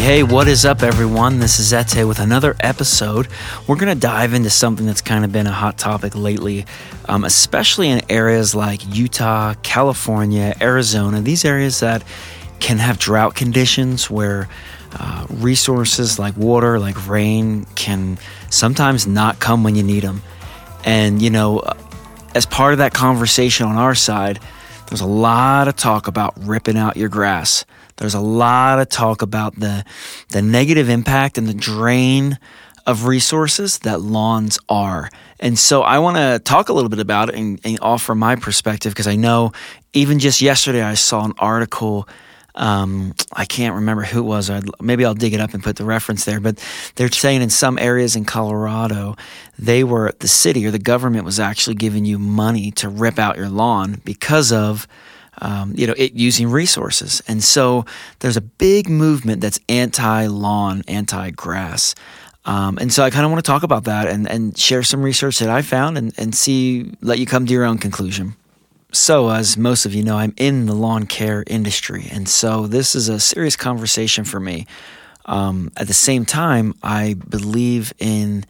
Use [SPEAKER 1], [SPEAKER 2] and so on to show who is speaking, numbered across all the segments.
[SPEAKER 1] hey, what is up, everyone? This is Ete with another episode. We're going to dive into something that's kind of been a hot topic lately, um, especially in areas like Utah, California, Arizona, these areas that can have drought conditions where uh, resources like water, like rain, can sometimes not come when you need them. And, you know, as part of that conversation on our side, there's a lot of talk about ripping out your grass. There's a lot of talk about the the negative impact and the drain of resources that lawns are. And so I want to talk a little bit about it and, and offer my perspective because I know even just yesterday I saw an article. Um, I can't remember who it was. Maybe I'll dig it up and put the reference there. But they're saying in some areas in Colorado, they were the city or the government was actually giving you money to rip out your lawn because of um, you know, it using resources. And so there's a big movement that's anti lawn, anti grass. Um, and so I kind of want to talk about that and, and share some research that I found and, and see, let you come to your own conclusion. So, as most of you know, I'm in the lawn care industry. And so this is a serious conversation for me. Um, at the same time, I believe in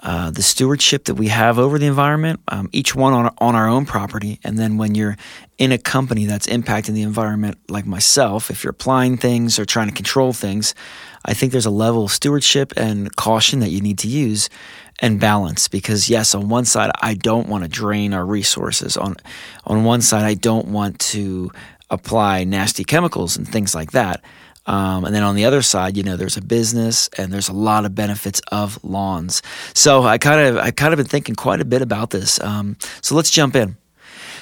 [SPEAKER 1] uh, the stewardship that we have over the environment, um, each one on, on our own property. And then when you're in a company that's impacting the environment, like myself, if you're applying things or trying to control things, I think there's a level of stewardship and caution that you need to use and balance. Because yes on one side I don't want to drain our resources. On on one side I don't want to apply nasty chemicals and things like that um, and then on the other side, you know, there's a business and there's a lot of benefits of lawns. So I kind of I kind of been thinking quite a bit about this. Um, so let's jump in.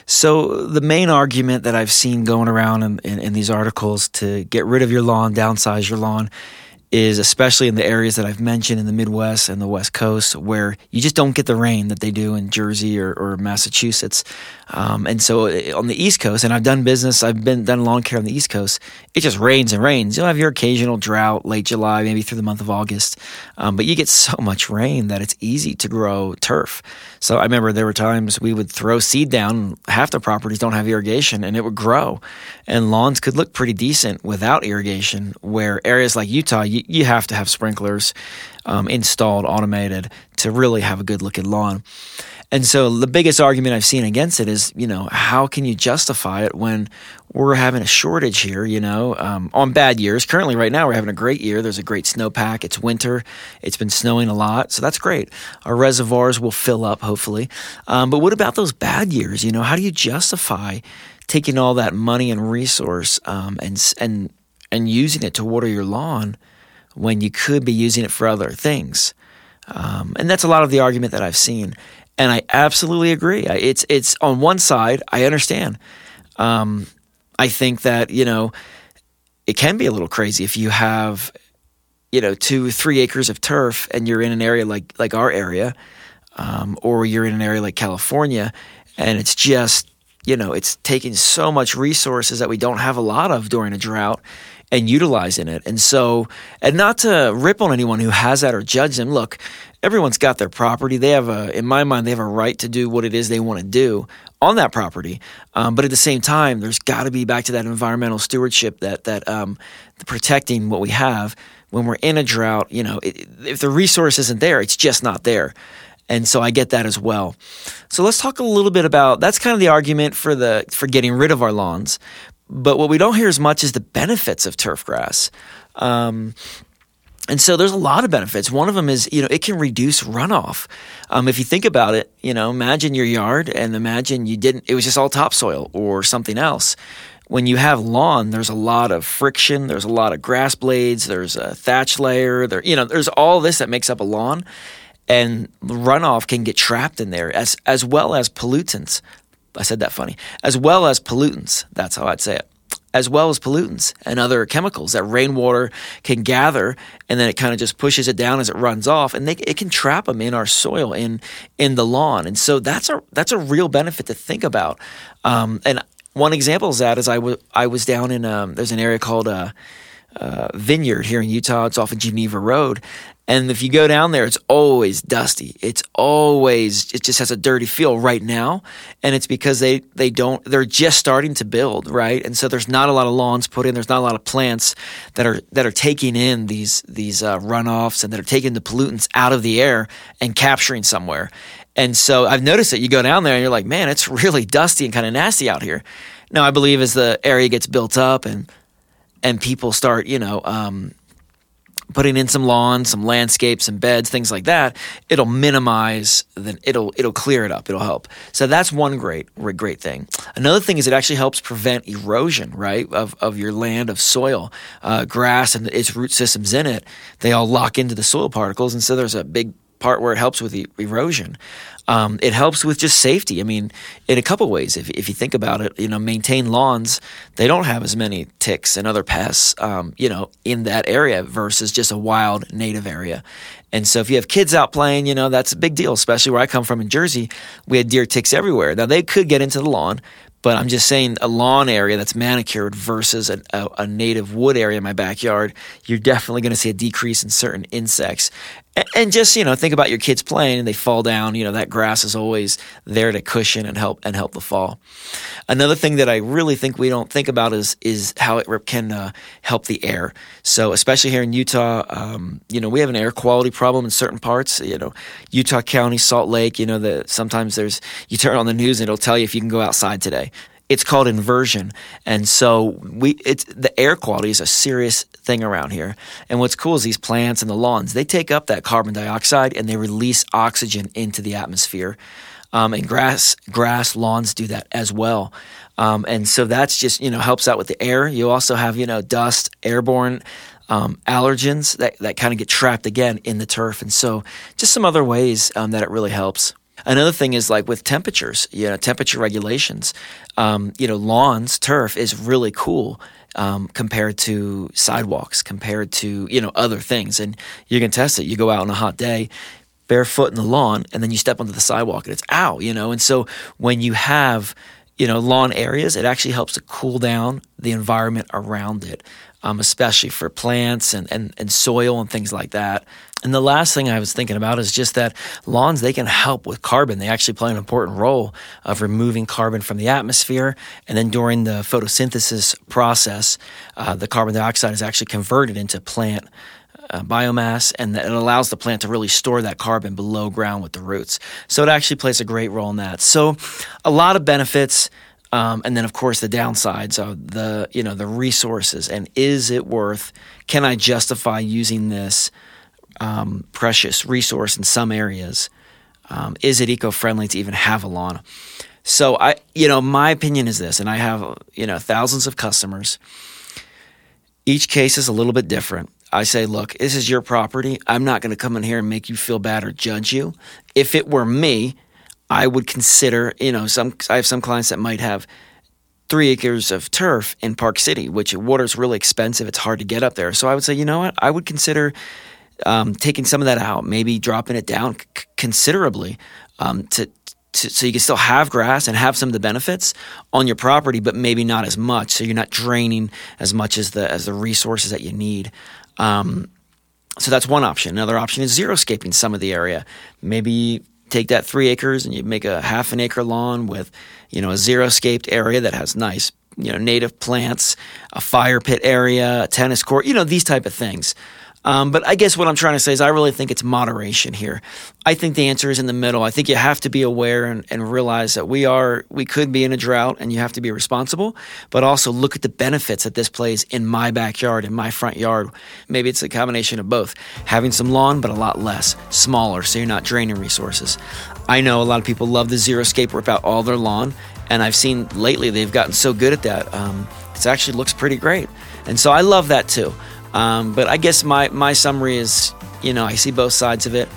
[SPEAKER 1] So the main argument that I've seen going around in, in, in these articles to get rid of your lawn, downsize your lawn, is especially in the areas that I've mentioned in the Midwest and the West Coast where you just don't get the rain that they do in Jersey or, or Massachusetts. Um, and so eh, on the East Coast, and I've done business, I've been done lawn care on the East Coast, it just rains and rains. You'll have your occasional drought late July, maybe through the month of August, um, but you get so much rain that it's easy to grow turf. So I remember there were times we would throw seed down, half the properties don't have irrigation, and it would grow. And lawns could look pretty decent without irrigation, where areas like Utah, you, you have to have sprinklers um, installed, automated to really have a good looking lawn. And so the biggest argument I've seen against it is, you know, how can you justify it when we're having a shortage here, you know, um, on bad years. Currently, right now, we're having a great year. There's a great snowpack. It's winter. It's been snowing a lot. So that's great. Our reservoirs will fill up, hopefully. Um, but what about those bad years? You know, how do you justify taking all that money and resource um, and, and, and using it to water your lawn when you could be using it for other things. Um, and that's a lot of the argument that I've seen, and I absolutely agree. It's it's on one side, I understand. Um, I think that you know it can be a little crazy if you have you know two three acres of turf and you're in an area like like our area, um, or you're in an area like California, and it's just you know it's taking so much resources that we don't have a lot of during a drought and utilizing it. And so, and not to rip on anyone who has that or judge them. Look, everyone's got their property. They have a, in my mind, they have a right to do what it is they want to do on that property. Um, but at the same time, there's got to be back to that environmental stewardship that that um, protecting what we have. When we're in a drought, you know, it, if the resource isn't there, it's just not there. And so I get that as well. So let's talk a little bit about that's kind of the argument for the for getting rid of our lawns. But what we don't hear as much is the benefits of turf grass. Um, and so there's a lot of benefits. One of them is, you know, it can reduce runoff. Um, if you think about it, you know, imagine your yard and imagine you didn't, it was just all topsoil or something else. When you have lawn, there's a lot of friction. There's a lot of grass blades. There's a thatch layer. There, you know, there's all this that makes up a lawn, and runoff can get trapped in there as as well as pollutants I said that funny, as well as pollutants. That's how I'd say it. As well as pollutants and other chemicals that rainwater can gather, and then it kind of just pushes it down as it runs off, and they, it can trap them in our soil in in the lawn. And so that's a that's a real benefit to think about. Um, and one example of that is I was I was down in um, there's an area called uh, uh, Vineyard here in Utah. It's off of Geneva Road, And if you go down there, it's always dusty. It's always, it just has a dirty feel right now. And it's because they, they don't, they're just starting to build, right? And so there's not a lot of lawns put in. There's not a lot of plants that are, that are taking in these, these uh, runoffs and that are taking the pollutants out of the air and capturing somewhere. And so I've noticed that you go down there and you're like, man, it's really dusty and kind of nasty out here. Now I believe as the area gets built up and, and people start, you know, um, putting in some lawns, some landscapes, some beds, things like that, it'll minimize then it'll it'll clear it up. It'll help. So that's one great great thing. Another thing is it actually helps prevent erosion, right, of of your land of soil, uh, grass and its root systems in it. They all lock into the soil particles, and so there's a big part where it helps with e- erosion. Um, it helps with just safety. I mean, in a couple ways. If, if you think about it, you know, maintain lawns, they don't have as many ticks and other pests, um, you know, in that area versus just a wild native area. And so if you have kids out playing, you know, that's a big deal, especially where I come from in Jersey. We had deer ticks everywhere. Now, they could get into the lawn, but I'm just saying a lawn area that's manicured versus a, a, a native wood area in my backyard, you're definitely going to see a decrease in certain insects. And, and just, you know, think about your kids playing and they fall down. You know, that grass is always there to cushion and help and help the fall. Another thing that I really think we don't think about is is how it can uh, help the air. So especially here in Utah, um, you know, we have an air quality problem in certain parts. You know, Utah County, Salt Lake. You know, that sometimes there's you turn on the news and it'll tell you if you can go outside today. It's called inversion, and so we it's the air quality is a serious thing around here. And what's cool is these plants and the lawns they take up that carbon dioxide and they release oxygen into the atmosphere. Um, and grass grass lawns do that as well. Um, and so that's just you know helps out with the air. You also have you know dust, airborne um, allergens that that kind of get trapped again in the turf. And so just some other ways um, that it really helps. Another thing is like with temperatures, you know, temperature regulations. Um, you know, lawns, turf is really cool um, compared to sidewalks, compared to you know other things, and you can test it. You go out on a hot day, barefoot in the lawn, and then you step onto the sidewalk, and it's ow, you know. And so when you have you know lawn areas, it actually helps to cool down the environment around it, um, especially for plants and, and and soil and things like that. And the last thing I was thinking about is just that lawns, they can help with carbon. They actually play an important role of removing carbon from the atmosphere. And then during the photosynthesis process, uh, the carbon dioxide is actually converted into plant uh, biomass and it allows the plant to really store that carbon below ground with the roots. So it actually plays a great role in that. So a lot of benefits. Um, and then of course the downsides of the you know the resources and is it worth can i justify using this um, precious resource in some areas. Um, is it eco-friendly to even have a lawn? So I, you know, my opinion is this, and I have you know thousands of customers. Each case is a little bit different. I say, look, this is your property. I'm not going to come in here and make you feel bad or judge you. If it were me, I would consider, you know, some I have some clients that might have three acres of turf in Park City, which water is really expensive. It's hard to get up there. So I would say, you know what? I would consider um, taking some of that out, maybe dropping it down c- considerably um, to, to, so you can still have grass and have some of the benefits on your property, but maybe not as much. So you're not draining as much as the as the resources that you need. Um, so that's one option. Another option is zero xeriscaping some of the area. Maybe take that three acres and you make a half an acre lawn with, you know, a xeriscaped area that has nice, you know, native plants, a fire pit area, a tennis court, you know, these type of things. Um, but I guess what I'm trying to say is I really think it's moderation here. I think the answer is in the middle. I think you have to be aware and, and realize that we are we could be in a drought and you have to be responsible, but also look at the benefits that this plays in my backyard, in my front yard. Maybe it's a combination of both. Having some lawn, but a lot less, smaller, so you're not draining resources. I know a lot of people love the xeriscape, rip out all their lawn, and I've seen lately they've gotten so good at that. Um, it actually looks pretty great. And so I love that too. Um, but I guess my, my summary is, you know, I see both sides of it.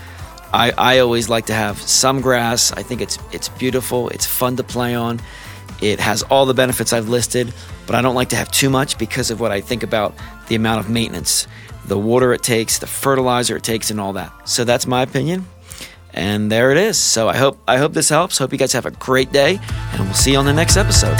[SPEAKER 1] I, I always like to have some grass. I think it's it's beautiful. It's fun to play on. It has all the benefits I've listed, but I don't like to have too much because of what I think about the amount of maintenance, the water it takes, the fertilizer it takes, and all that. So that's my opinion. And there it is. So I hope I hope this helps. Hope you guys have a great day, and we'll see you on the next episode.